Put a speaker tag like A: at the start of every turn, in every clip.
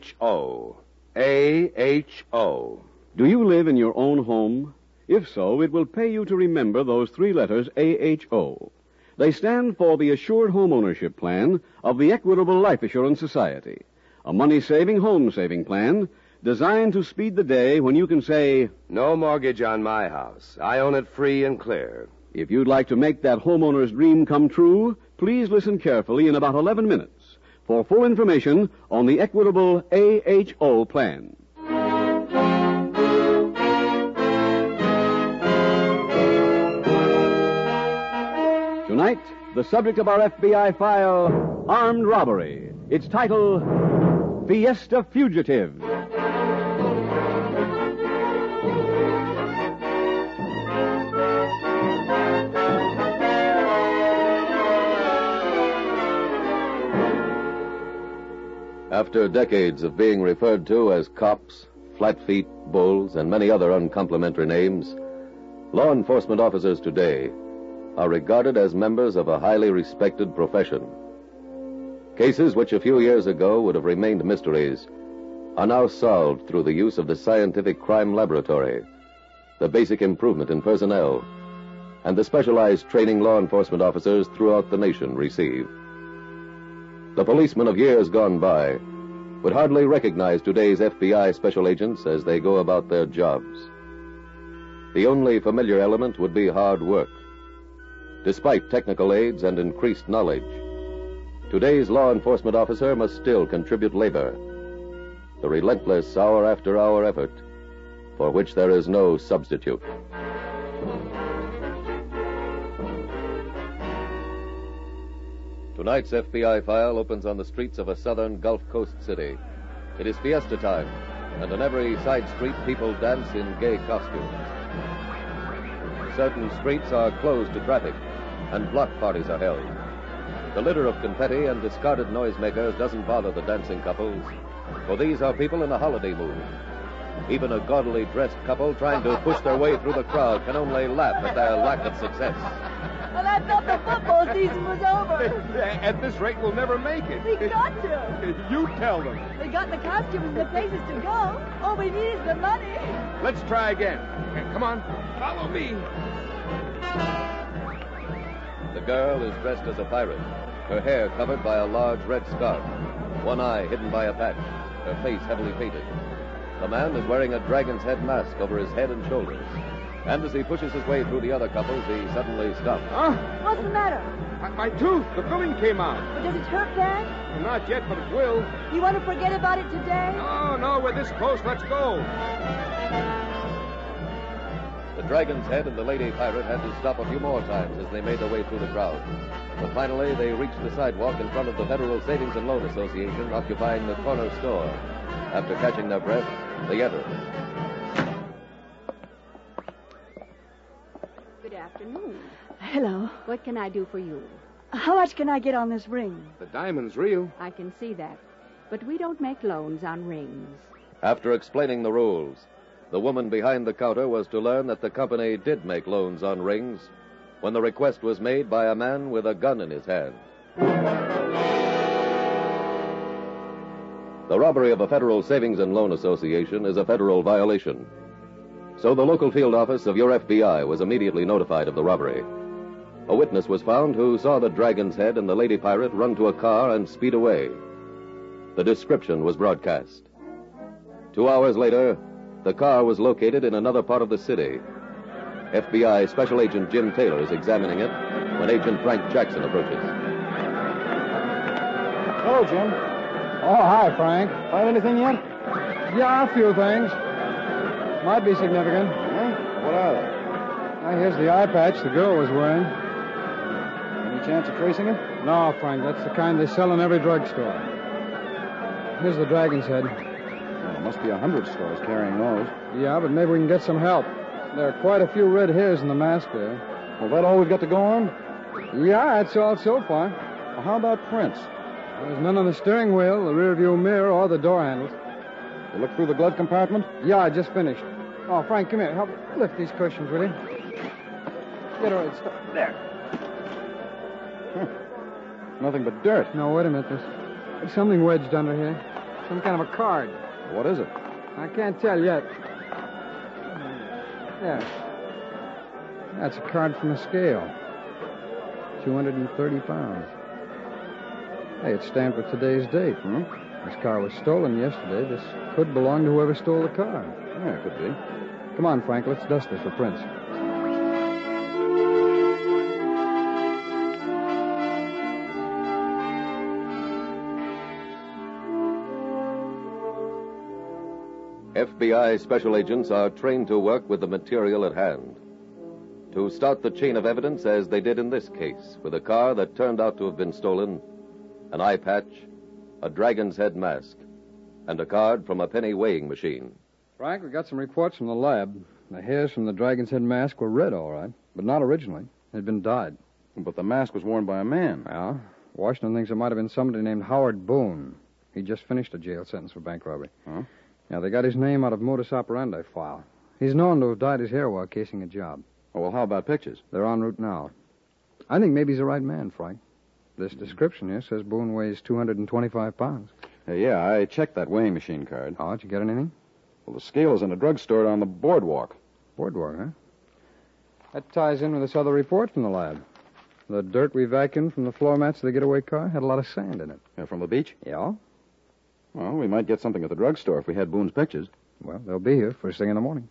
A: A-H-O. A-H-O. Do you live in your own home? If so, it will pay you to remember those three letters A-H-O. They stand for the Assured Home Ownership Plan of the Equitable Life Assurance Society, a money-saving home-saving plan designed to speed the day when you can say,
B: No mortgage on my house. I own it free and clear.
A: if you'd like to make that homeowner's dream come true, please listen carefully in about 11 minutes for full information on the Equitable AHO plan. Tonight, the subject of our FBI file, Armed Robbery. Its title, Fiesta Fugitive.
C: After decades of being referred to as cops, flat feet, bulls, and many other uncomplimentary names, law enforcement officers today are regarded as members of a highly respected profession. Cases which a few years ago would have remained mysteries are now solved through the use of the scientific crime laboratory, the basic improvement in personnel, and the specialized training law enforcement officers throughout the nation receive. The policemen of years gone by would hardly recognize today's FBI special agents as they go about their jobs. The only familiar element would be hard work. Despite technical aids and increased knowledge, today's law enforcement officer must still contribute labor, the relentless hour after hour effort for which there is no substitute. Tonight's FBI file opens on the streets of a southern Gulf Coast city. It is fiesta time, and on every side street people dance in gay costumes. Certain streets are closed to traffic, and block parties are held. The litter of confetti and discarded noisemakers doesn't bother the dancing couples, for these are people in a holiday mood. Even a gaudily dressed couple trying to push their way through the crowd can only laugh at their lack of success.
D: Well, I thought the football season was over.
E: At this rate, we'll never make it.
D: We got to.
E: You tell them.
D: We got the costumes and the places to go. All we need is the money.
E: Let's try again. Come on, follow me.
C: The girl is dressed as a pirate, her hair covered by a large red scarf, one eye hidden by a patch, her face heavily painted. The man is wearing a dragon's head mask over his head and shoulders. And as he pushes his way through the other couples, he suddenly stops.
E: Huh?
D: What's the matter?
E: My, my tooth, the filling came out.
D: But does it hurt bad?
E: Not yet, but it will.
D: You want to forget about it today?
E: No, no, we're this close. Let's go.
C: The dragon's head and the lady pirate had to stop a few more times as they made their way through the crowd. But finally, they reached the sidewalk in front of the Federal Savings and Loan Association, occupying the corner store. After catching their breath, they enter.
F: What can I do for you?
D: How much can I get on this ring?
E: The diamond's real.
F: I can see that. But we don't make loans on rings.
C: After explaining the rules, the woman behind the counter was to learn that the company did make loans on rings when the request was made by a man with a gun in his hand. The robbery of a Federal Savings and Loan Association is a federal violation. So the local field office of your FBI was immediately notified of the robbery. A witness was found who saw the dragon's head and the lady pirate run to a car and speed away. The description was broadcast. Two hours later, the car was located in another part of the city. FBI Special Agent Jim Taylor is examining it when Agent Frank Jackson approaches.
G: Hello, Jim. Oh, hi, Frank. Find anything yet? Yeah, a few things. Might be significant. What are they? Ah, here's the eye patch the girl was wearing. Chance of tracing it? No, Frank. That's the kind they sell in every drugstore. Here's the dragon's head. there must be a hundred stores carrying those. Yeah, but maybe we can get some help. There are quite a few red hairs in the mask there. Well, that all we've got to go on? Yeah, that's all so far. Well, how about prints? There's none on the steering wheel, the rear view mirror, or the door handles. You look through the glove compartment? Yeah, I just finished. Oh, Frank, come here. Help lift these cushions, will you? Get her stuff. There. Nothing but dirt. No, wait a minute. There's, there's something wedged under here. Some kind of a card. What is it? I can't tell yet. There. That's a card from the scale. 230 pounds. Hey, it's stamped with today's date. Hmm? This car was stolen yesterday. This could belong to whoever stole the car. Yeah, it could be. Come on, Frank. Let's dust this for prints.
C: FBI special agents are trained to work with the material at hand. To start the chain of evidence as they did in this case, with a car that turned out to have been stolen, an eye patch, a dragon's head mask, and a card from a penny weighing machine.
G: Frank, we got some reports from the lab. The hairs from the dragon's head mask were red, all right, but not originally. They'd been dyed. But the mask was worn by a man. Yeah. Washington thinks it might have been somebody named Howard Boone. He just finished a jail sentence for bank robbery. Huh? Yeah, they got his name out of modus operandi file. He's known to have dyed his hair while casing a job. Oh, well, how about pictures? They're en route now. I think maybe he's the right man, Frank. This description here says Boone weighs 225 pounds. Uh, yeah, I checked that weighing machine card. Oh, did you get anything? Well, the scale is in a drugstore on the boardwalk. Boardwalk, huh? That ties in with this other report from the lab. The dirt we vacuumed from the floor mats of the getaway car had a lot of sand in it. Yeah, from the beach? Yeah. Well, we might get something at the drugstore if we had Boone's pictures. Well, they'll be here first thing in the morning.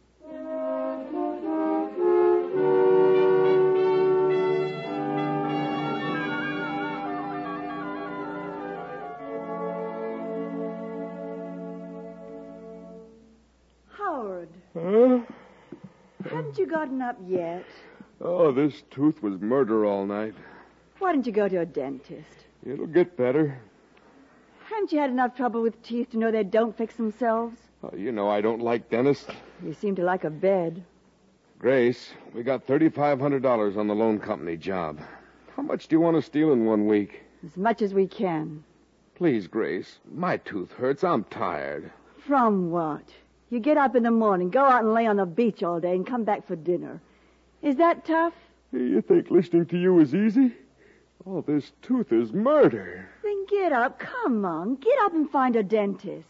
D: Howard,
E: Huh?
D: haven't you gotten up yet?
E: Oh, this tooth was murder all night.
D: Why don't you go to a dentist?
E: It'll get better.
D: Haven't you had enough trouble with teeth to know they don't fix themselves?
E: Oh, you know I don't like dentists.
D: You seem to like a bed.
E: Grace, we got $3,500 on the loan company job. How much do you want to steal in one week?
D: As much as we can.
E: Please, Grace. My tooth hurts. I'm tired.
D: From what? You get up in the morning, go out and lay on the beach all day, and come back for dinner. Is that tough?
E: You think listening to you is easy? Oh, this tooth is murder.
D: Then get up. Come on. Get up and find a dentist.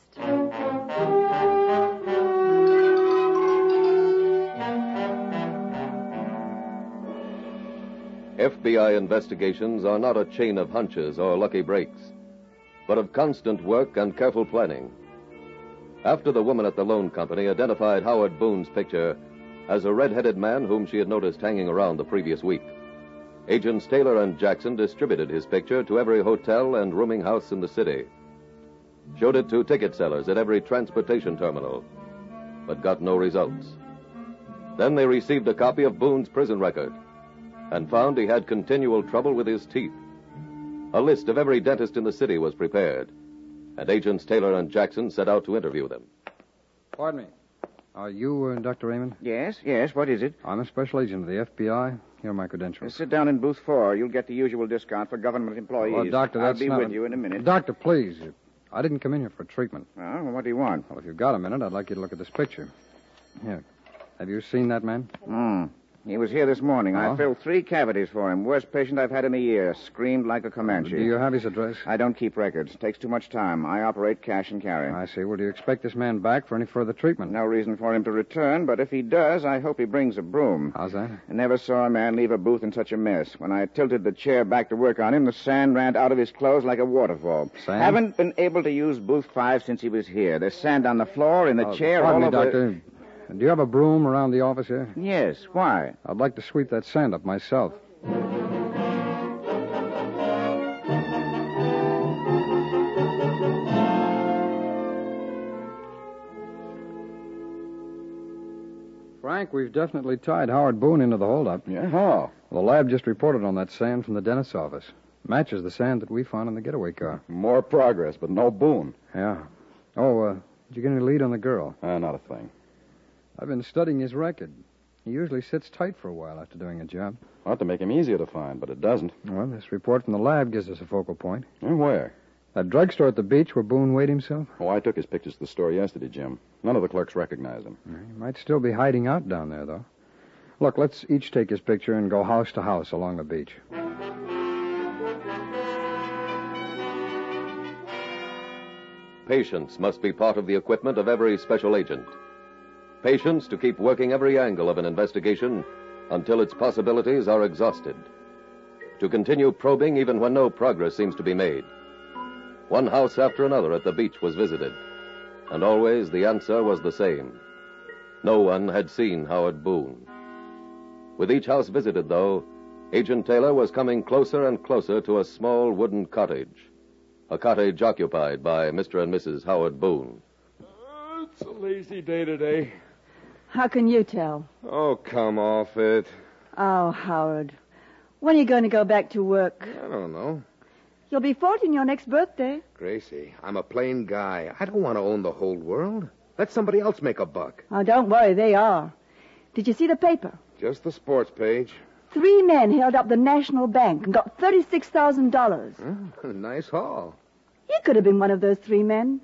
C: FBI investigations are not a chain of hunches or lucky breaks, but of constant work and careful planning. After the woman at the loan company identified Howard Boone's picture as a red-headed man whom she had noticed hanging around the previous week, Agents Taylor and Jackson distributed his picture to every hotel and rooming house in the city, showed it to ticket sellers at every transportation terminal, but got no results. Then they received a copy of Boone's prison record and found he had continual trouble with his teeth. A list of every dentist in the city was prepared, and agents Taylor and Jackson set out to interview them.
G: Pardon me. Are you uh, Dr. Raymond?
H: Yes, yes. What is it?
G: I'm a special agent of the FBI. Here are my credentials.
H: Sit down in booth four. You'll get the usual discount for government employees.
G: Well, doctor,
H: I'll be
G: not
H: with
G: a-
H: you in a minute.
G: Doctor, please. I didn't come in here for treatment.
H: Well, what do you want?
G: Well, if you've got a minute, I'd like you to look at this picture. Here. Have you seen that man?
H: Hmm. He was here this morning.
G: Oh?
H: I filled three cavities for him. Worst patient I've had in a year. Screamed like a Comanche.
G: Do you have his address?
H: I don't keep records. Takes too much time. I operate cash and carry.
G: I see. Well, do you expect this man back for any further treatment?
H: No reason for him to return, but if he does, I hope he brings a broom.
G: How's that?
H: I never saw a man leave a booth in such a mess. When I tilted the chair back to work on him, the sand ran out of his clothes like a waterfall.
G: Sand?
H: Haven't been able to use booth five since he was here. There's sand on the floor, in the
G: Oh,
H: chair,
G: pardon
H: all
G: me,
H: over.
G: Doctor. Do you have a broom around the office here?
H: Yes. Why?
G: I'd like to sweep that sand up myself. Frank, we've definitely tied Howard Boone into the holdup.
E: Yeah? How?
G: The lab just reported on that sand from the dentist's office. Matches the sand that we found in the getaway car.
E: More progress, but no Boone.
G: Yeah. Oh, uh, did you get any lead on the girl?
E: Uh, not a thing.
G: I've been studying his record. He usually sits tight for a while after doing a job.
E: Ought to make him easier to find, but it doesn't.
G: Well, this report from the lab gives us a focal point.
E: And where?
G: That drugstore at the beach where Boone weighed himself?
E: Oh, I took his pictures to the store yesterday, Jim. None of the clerks recognized him.
G: He might still be hiding out down there, though. Look, let's each take his picture and go house to house along the beach.
C: Patience must be part of the equipment of every special agent. Patience to keep working every angle of an investigation until its possibilities are exhausted. To continue probing even when no progress seems to be made. One house after another at the beach was visited, and always the answer was the same. No one had seen Howard Boone. With each house visited, though, Agent Taylor was coming closer and closer to a small wooden cottage. A cottage occupied by Mr. and Mrs. Howard Boone.
E: Oh, it's a lazy day today.
D: How can you tell?
E: Oh, come off it.
D: Oh, Howard. When are you going to go back to work?
E: I don't know.
D: You'll be 14 your next birthday.
I: Gracie, I'm a plain guy. I don't want to own the whole world. Let somebody else make a buck.
D: Oh, don't worry, they are. Did you see the paper?
E: Just the sports page.
D: Three men held up the National Bank and got $36,000.
I: nice haul.
D: You could have been one of those three men.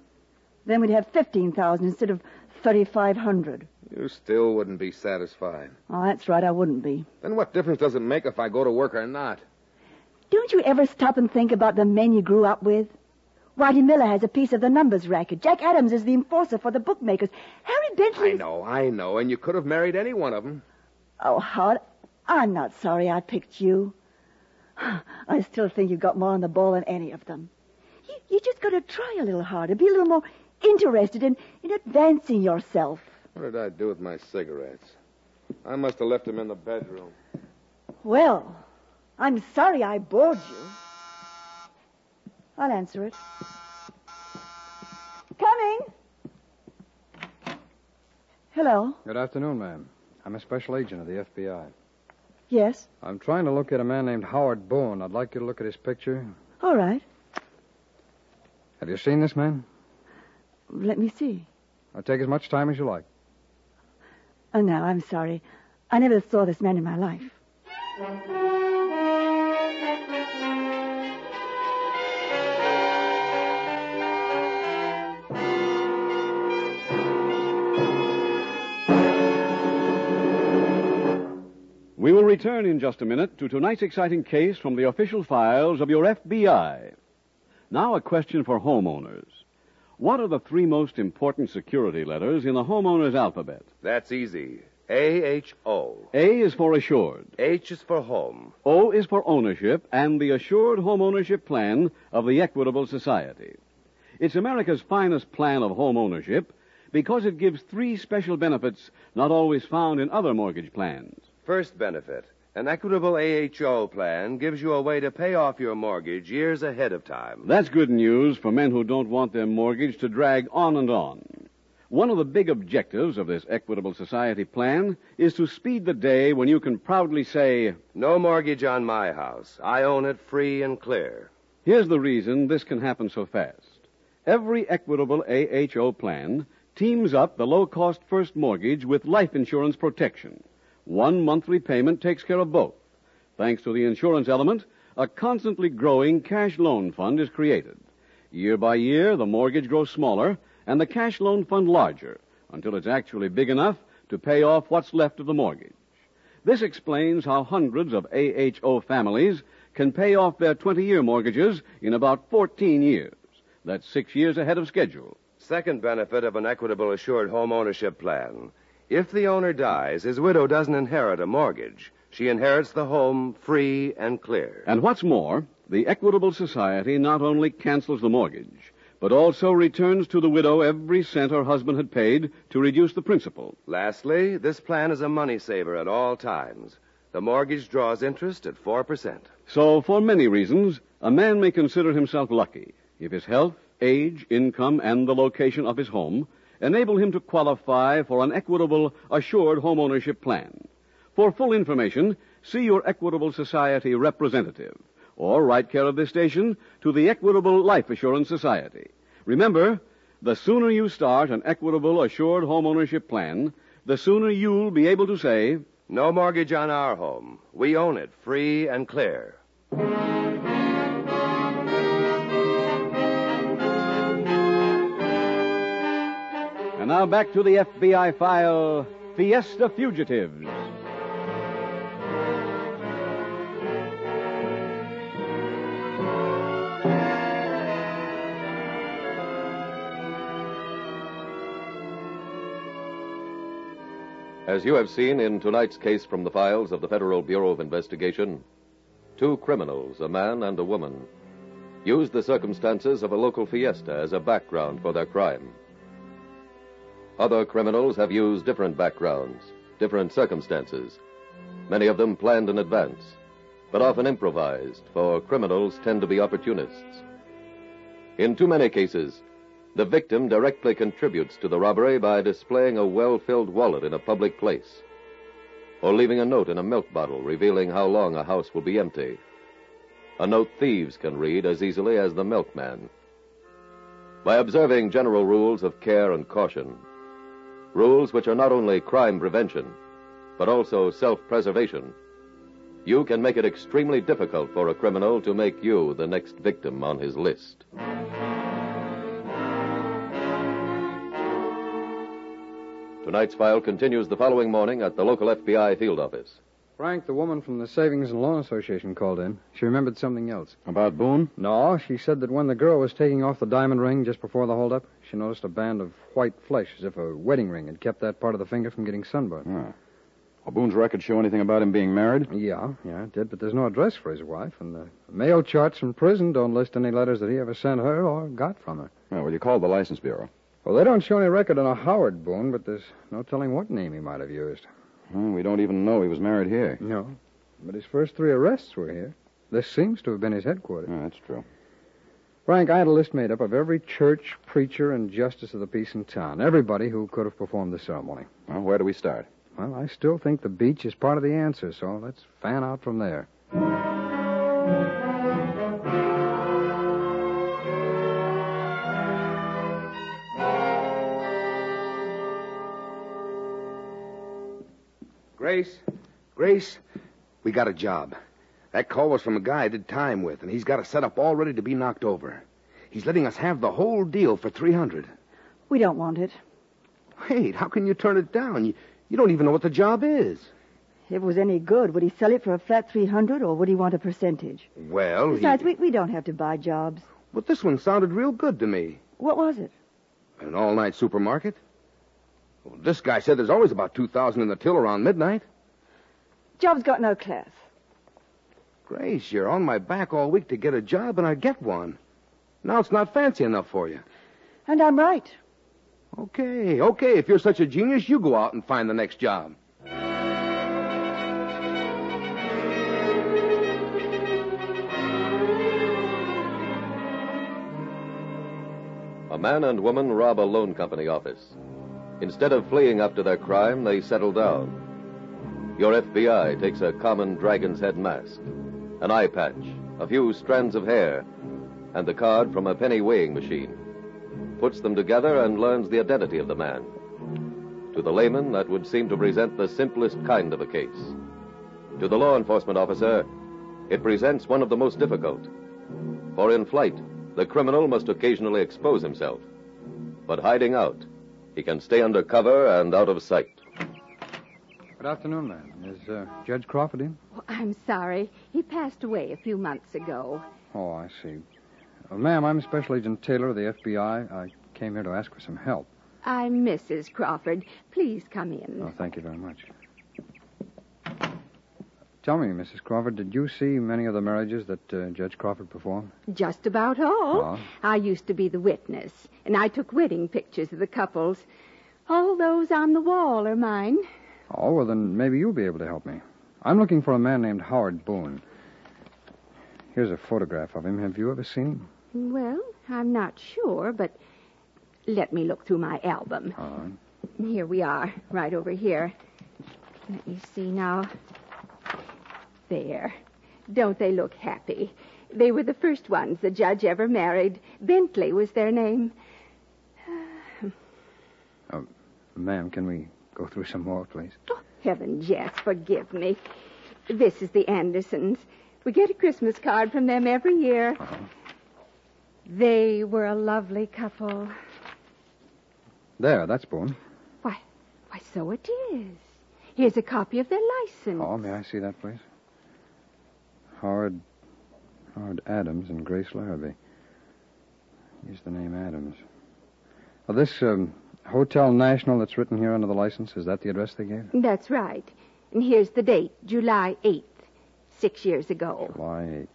D: Then we'd have 15000 instead of 3500
I: You still wouldn't be satisfied.
D: Oh, that's right, I wouldn't be.
I: Then what difference does it make if I go to work or not?
D: Don't you ever stop and think about the men you grew up with? Whitey Miller has a piece of the numbers racket. Jack Adams is the enforcer for the bookmakers. Harry Bentley.
I: I know, I know, and you could have married any one of them.
D: Oh, Howard, I'm not sorry I picked you. I still think you've got more on the ball than any of them. You, you just got to try a little harder, be a little more interested in, in advancing yourself.
E: What did I do with my cigarettes? I must have left them in the bedroom.
D: Well, I'm sorry I bored you. I'll answer it. Coming. Hello.
G: Good afternoon, ma'am. I'm a special agent of the FBI.
D: Yes.
G: I'm trying to locate a man named Howard Boone. I'd like you to look at his picture.
D: All right.
G: Have you seen this man?
D: Let me see.
G: I'll take as much time as you like.
D: Oh, no, I'm sorry. I never saw this man in my life.
A: We will return in just a minute to tonight's exciting case from the official files of your FBI. Now, a question for homeowners. What are the three most important security letters in the homeowner's alphabet?
B: That's easy. A H O.
A: A is for assured.
B: H is for home.
A: O is for ownership and the assured home ownership plan of the Equitable Society. It's America's finest plan of home ownership because it gives three special benefits not always found in other mortgage plans.
B: First benefit. An equitable AHO plan gives you a way to pay off your mortgage years ahead of time.
A: That's good news for men who don't want their mortgage to drag on and on. One of the big objectives of this Equitable Society plan is to speed the day when you can proudly say,
B: No mortgage on my house. I own it free and clear.
A: Here's the reason this can happen so fast. Every Equitable AHO plan teams up the low cost first mortgage with life insurance protection. One monthly payment takes care of both. Thanks to the insurance element, a constantly growing cash loan fund is created. Year by year, the mortgage grows smaller and the cash loan fund larger until it's actually big enough to pay off what's left of the mortgage. This explains how hundreds of AHO families can pay off their 20 year mortgages in about 14 years. That's six years ahead of schedule.
B: Second benefit of an equitable assured home ownership plan. If the owner dies, his widow doesn't inherit a mortgage. She inherits the home free and clear.
A: And what's more, the Equitable Society not only cancels the mortgage, but also returns to the widow every cent her husband had paid to reduce the principal.
B: Lastly, this plan is a money saver at all times. The mortgage draws interest at 4%.
A: So, for many reasons, a man may consider himself lucky if his health, age, income, and the location of his home enable him to qualify for an equitable, assured homeownership plan. For full information, see your Equitable Society representative or write care of this station to the Equitable Life Assurance Society. Remember, the sooner you start an equitable, assured homeownership plan, the sooner you'll be able to say,
B: No mortgage on our home. We own it free and clear.
A: And now back to the FBI file Fiesta Fugitives.
C: As you have seen in tonight's case from the files of the Federal Bureau of Investigation, two criminals, a man and a woman, used the circumstances of a local fiesta as a background for their crime. Other criminals have used different backgrounds, different circumstances, many of them planned in advance, but often improvised, for criminals tend to be opportunists. In too many cases, the victim directly contributes to the robbery by displaying a well filled wallet in a public place, or leaving a note in a milk bottle revealing how long a house will be empty. A note thieves can read as easily as the milkman. By observing general rules of care and caution, rules which are not only crime prevention, but also self preservation, you can make it extremely difficult for a criminal to make you the next victim on his list. Tonight's file continues the following morning at the local FBI field office.
G: Frank, the woman from the Savings and Loan Association called in. She remembered something else.
E: About Boone?
G: No, she said that when the girl was taking off the diamond ring just before the holdup, she noticed a band of white flesh as if a wedding ring had kept that part of the finger from getting sunburned.
E: Ah. Well, Boone's record show anything about him being married?
G: Yeah, yeah, it did, but there's no address for his wife, and the mail charts from prison don't list any letters that he ever sent her or got from her.
E: Oh, well, you called the license bureau.
G: Well, they don't show any record on a Howard Boone, but there's no telling what name he might have used.
E: Well, we don't even know he was married here.
G: No. But his first three arrests were here. This seems to have been his headquarters.
E: Oh, that's true.
G: Frank, I had a list made up of every church, preacher, and justice of the peace in town. Everybody who could have performed the ceremony.
E: Well, where do we start?
G: Well, I still think the beach is part of the answer, so let's fan out from there.
I: Grace, Grace, we got a job. That call was from a guy I did time with, and he's got a setup all ready to be knocked over. He's letting us have the whole deal for three hundred.
D: We don't want it.
I: Wait, how can you turn it down? You, you don't even know what the job is.
D: If it was any good, would he sell it for a flat 300 or would he want a percentage?
I: Well,
D: Besides,
I: he...
D: we, we don't have to buy jobs.
I: But this one sounded real good to me.
D: What was it?
I: An all-night supermarket? Well, this guy said there's always about 2,000 in the till around midnight.
D: Job's got no class.
I: Grace, you're on my back all week to get a job, and I get one. Now it's not fancy enough for you.
D: And I'm right.
I: Okay, okay. If you're such a genius, you go out and find the next job.
C: A man and woman rob a loan company office. Instead of fleeing after their crime, they settle down. Your FBI takes a common dragon's head mask, an eye patch, a few strands of hair, and the card from a penny weighing machine. puts them together and learns the identity of the man. To the layman, that would seem to present the simplest kind of a case. To the law enforcement officer, it presents one of the most difficult. For in flight, the criminal must occasionally expose himself. But hiding out, he can stay under cover and out of sight.
G: Good afternoon, ma'am. Is uh, Judge Crawford in?
F: Oh, I'm sorry. He passed away a few months ago.
G: Oh, I see. Uh, ma'am, I'm Special Agent Taylor of the FBI. I came here to ask for some help.
F: I'm Mrs. Crawford. Please come in.
G: Oh, thank you very much. Tell me, Mrs. Crawford, did you see many of the marriages that uh, Judge Crawford performed?
F: Just about all.
G: Oh.
F: I used to be the witness, and I took wedding pictures of the couples. All those on the wall are mine.
G: Oh, well, then maybe you'll be able to help me. I'm looking for a man named Howard Boone. Here's a photograph of him. Have you ever seen him?
F: Well, I'm not sure, but let me look through my album.
G: All right.
F: Here we are, right over here. Let me see now. There. Don't they look happy? They were the first ones the judge ever married. Bentley was their name.
G: Oh, ma'am, can we go through some more, please?
F: Oh, heaven, yes, forgive me. This is the Andersons. We get a Christmas card from them every year.
G: Uh-huh.
F: They were a lovely couple.
G: There, that's Boone.
F: Why, why, so it is. Here's a copy of their license.
G: Oh, may I see that, please? Howard, Howard Adams and Grace Larrabee. Use the name Adams. Well, this um, Hotel National that's written here under the license, is that the address they gave?
F: That's right. And here's the date, July 8th, six years ago.
G: July 8th.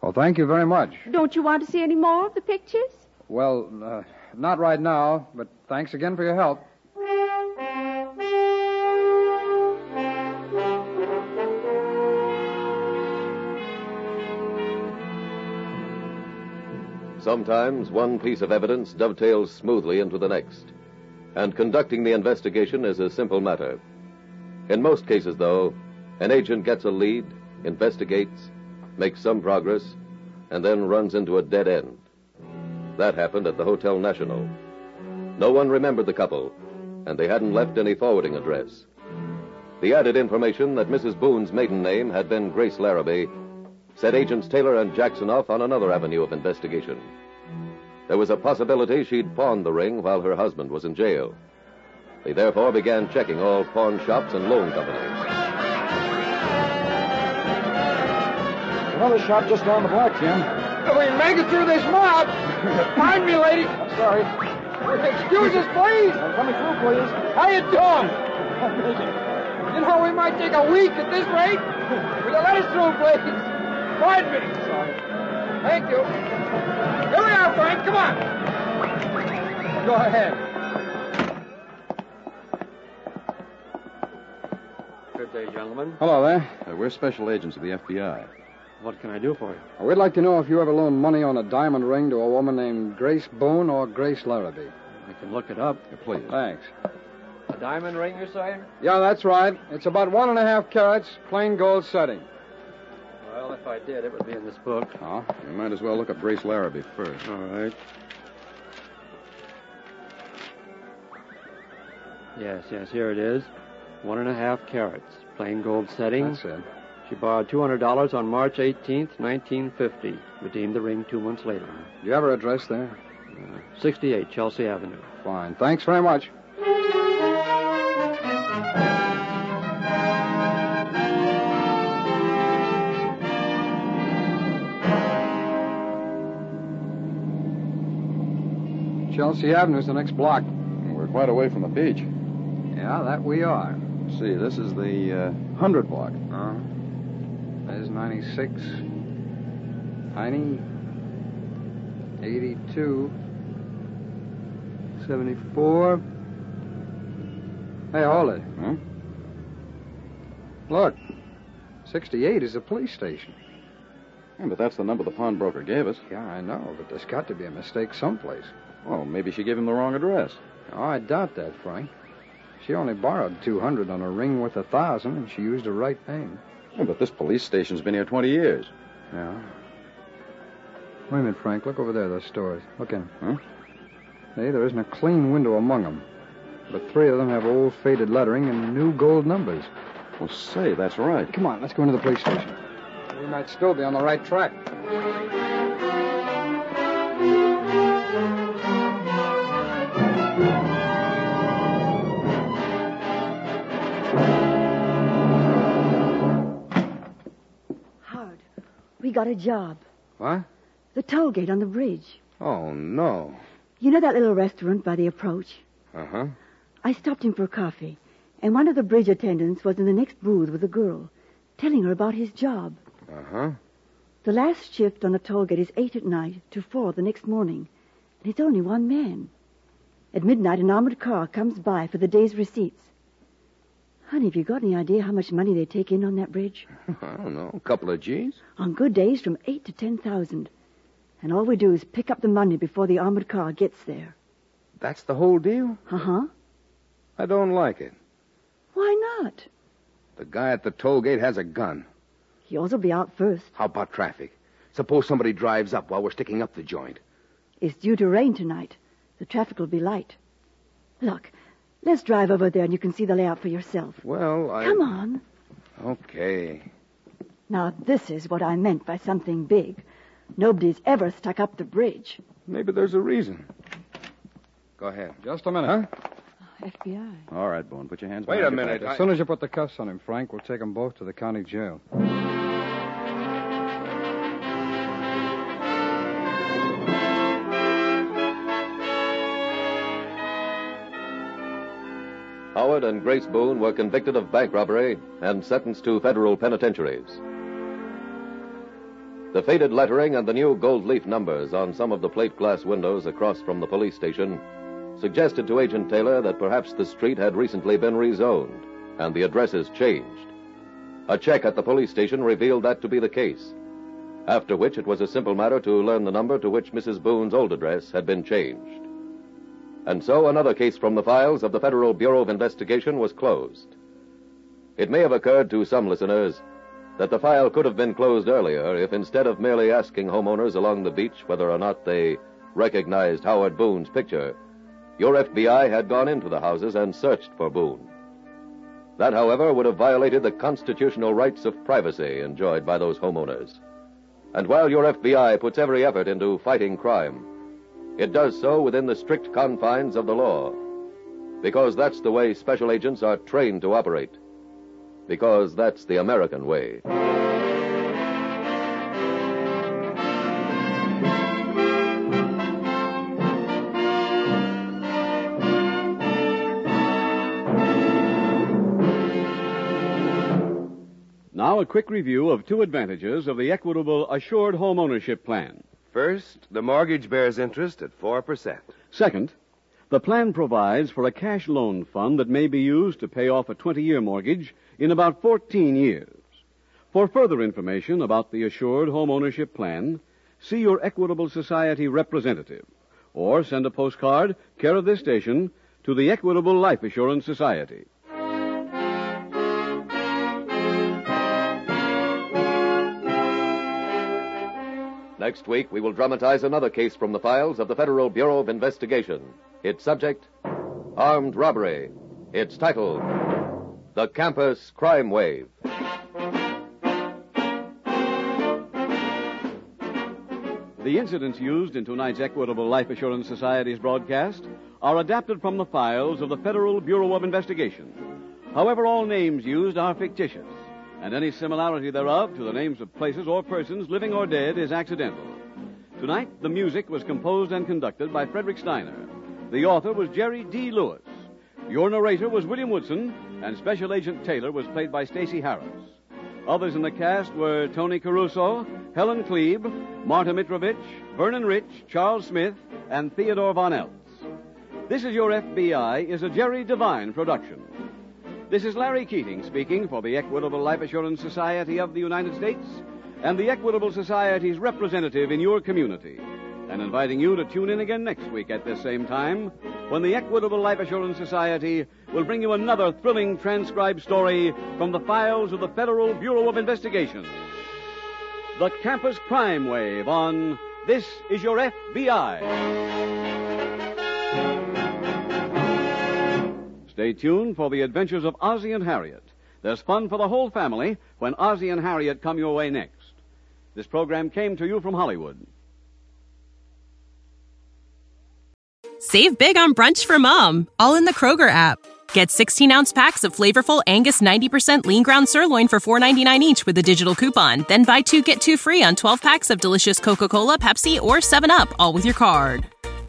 G: Well, thank you very much.
F: Don't you want to see any more of the pictures?
G: Well, uh, not right now, but thanks again for your help.
C: Sometimes one piece of evidence dovetails smoothly into the next, and conducting the investigation is a simple matter. In most cases, though, an agent gets a lead, investigates, makes some progress, and then runs into a dead end. That happened at the Hotel National. No one remembered the couple, and they hadn't left any forwarding address. The added information that Mrs. Boone's maiden name had been Grace Larrabee set agents Taylor and Jackson off on another avenue of investigation. There was a possibility she'd pawned the ring while her husband was in jail. They therefore began checking all pawn shops and loan companies.
G: Another shop just down the block, Jim.
J: If we can make it through this mob, find me, lady.
G: I'm sorry.
J: Excuse us, please.
G: I'm coming through, please.
J: How you doing? You know, we might take a week at this rate. Will you let us through, please? Five minutes. Sorry. Thank you. Here we are, Frank. Come on.
G: Go ahead.
K: Good day, gentlemen.
G: Hello there.
L: Uh, we're special agents of the FBI.
K: What can I do for you?
G: We'd like to know if you ever loaned money on a diamond ring to a woman named Grace Boone or Grace Larrabee.
K: I can look it up.
L: Yeah, please.
G: Thanks.
K: A diamond ring, you're saying?
G: Yeah, that's right. It's about one and a half carats, plain gold setting.
K: Well, if I did, it would be in this book.
L: Oh, you might as well look up Grace Larrabee first.
K: All right. Yes, yes, here it is. One and a half carats, plain gold setting.
G: That's it.
K: She borrowed $200 on March 18th, 1950. Redeemed the ring two months later.
G: Do you have her address there?
K: Uh, 68 Chelsea Avenue.
G: Fine. Thanks very much. Chelsea Avenue's the next block.
L: We're quite away from the beach.
G: Yeah, that we are.
L: See, this is the uh, 100 block.
G: Uh-huh. There's 96. 90. 82. 74. Hey, hold it.
L: Huh?
G: Look. 68 is the police station.
L: Yeah, but that's the number the pawnbroker gave us.
G: Yeah, I know, but there's got to be a mistake someplace.
L: Well, maybe she gave him the wrong address.
G: Oh, I doubt that, Frank. She only borrowed 200 on a ring worth a thousand, and she used the right name.
L: Yeah, but this police station's been here 20 years.
G: Yeah. Wait a minute, Frank. Look over there, those stores. Look in.
L: Huh?
G: Hey, there isn't a clean window among them. But three of them have old faded lettering and new gold numbers.
L: Well, say, that's right.
G: Come on, let's go into the police station. We might still be on the right track.
D: Got a job.
E: What?
D: The toll gate on the bridge.
E: Oh, no.
D: You know that little restaurant by the approach?
E: Uh huh.
D: I stopped him for coffee, and one of the bridge attendants was in the next booth with a girl, telling her about his job.
E: Uh huh.
D: The last shift on the toll gate is 8 at night to 4 the next morning, and it's only one man. At midnight, an armored car comes by for the day's receipts. Honey, have you got any idea how much money they take in on that bridge?
E: I don't know. A couple of G's?
D: On good days, from eight to ten thousand. And all we do is pick up the money before the armored car gets there.
E: That's the whole deal?
D: Uh huh.
E: I don't like it.
D: Why not?
E: The guy at the toll gate has a gun.
D: Yours will be out first.
E: How about traffic? Suppose somebody drives up while we're sticking up the joint.
D: It's due to rain tonight. The traffic will be light. Look, let's drive over there and you can see the layout for yourself.
E: Well, I.
D: Come on.
E: Okay.
D: Now, this is what I meant by something big. Nobody's ever stuck up the bridge.
E: Maybe there's a reason. Go ahead.
G: Just a minute.
E: Huh?
D: Uh, FBI.
L: All right, Boone, put your hands
E: Wait
L: behind
E: a
L: your
E: minute.
L: back.
G: As soon as you put the cuffs on him, Frank, we'll take them both to the county jail.
C: Howard and Grace Boone were convicted of bank robbery and sentenced to federal penitentiaries. The faded lettering and the new gold leaf numbers on some of the plate glass windows across from the police station suggested to Agent Taylor that perhaps the street had recently been rezoned and the addresses changed. A check at the police station revealed that to be the case, after which it was a simple matter to learn the number to which Mrs. Boone's old address had been changed. And so another case from the files of the Federal Bureau of Investigation was closed. It may have occurred to some listeners that the file could have been closed earlier if instead of merely asking homeowners along the beach whether or not they recognized Howard Boone's picture, your FBI had gone into the houses and searched for Boone. That, however, would have violated the constitutional rights of privacy enjoyed by those homeowners. And while your FBI puts every effort into fighting crime, it does so within the strict confines of the law. Because that's the way special agents are trained to operate. Because that's the American way.
A: Now, a quick review of two advantages of the Equitable Assured Home Ownership Plan.
B: First, the mortgage bears interest at 4%.
A: Second, the plan provides for a cash loan fund that may be used to pay off a 20 year mortgage in about 14 years. For further information about the Assured Home Ownership Plan, see your Equitable Society representative or send a postcard, care of this station, to the Equitable Life Assurance Society.
C: Next week, we will dramatize another case from the files of the Federal Bureau of Investigation. Its subject, armed robbery. Its title, The Campus Crime Wave.
A: The incidents used in tonight's Equitable Life Assurance Society's broadcast are adapted from the files of the Federal Bureau of Investigation. However, all names used are fictitious, and any similarity thereof to the names of places or persons, living or dead, is accidental. Tonight, the music was composed and conducted by Frederick Steiner. The author was Jerry D. Lewis. Your narrator was William Woodson, and Special Agent Taylor was played by Stacy Harris. Others in the cast were Tony Caruso, Helen Kleeb, Marta Mitrovich, Vernon Rich, Charles Smith, and Theodore Von Eltz. This is Your FBI is a Jerry Devine production. This is Larry Keating speaking for the Equitable Life Assurance Society of the United States and the Equitable Society's representative in your community, and inviting you to tune in again next week at this same time when the Equitable Life Assurance Society will bring you another thrilling transcribed story from the files of the Federal Bureau of Investigation. The Campus Crime Wave on This Is Your FBI. Stay tuned for the adventures of Ozzie and Harriet. There's fun for the whole family when Ozzie and Harriet come your way next. This program came to you from Hollywood.
M: Save big on brunch for mom, all in the Kroger app. Get 16 ounce packs of flavorful Angus 90% lean ground sirloin for $4.99 each with a digital coupon. Then buy two get two free on 12 packs of delicious Coca Cola, Pepsi, or 7UP, all with your card.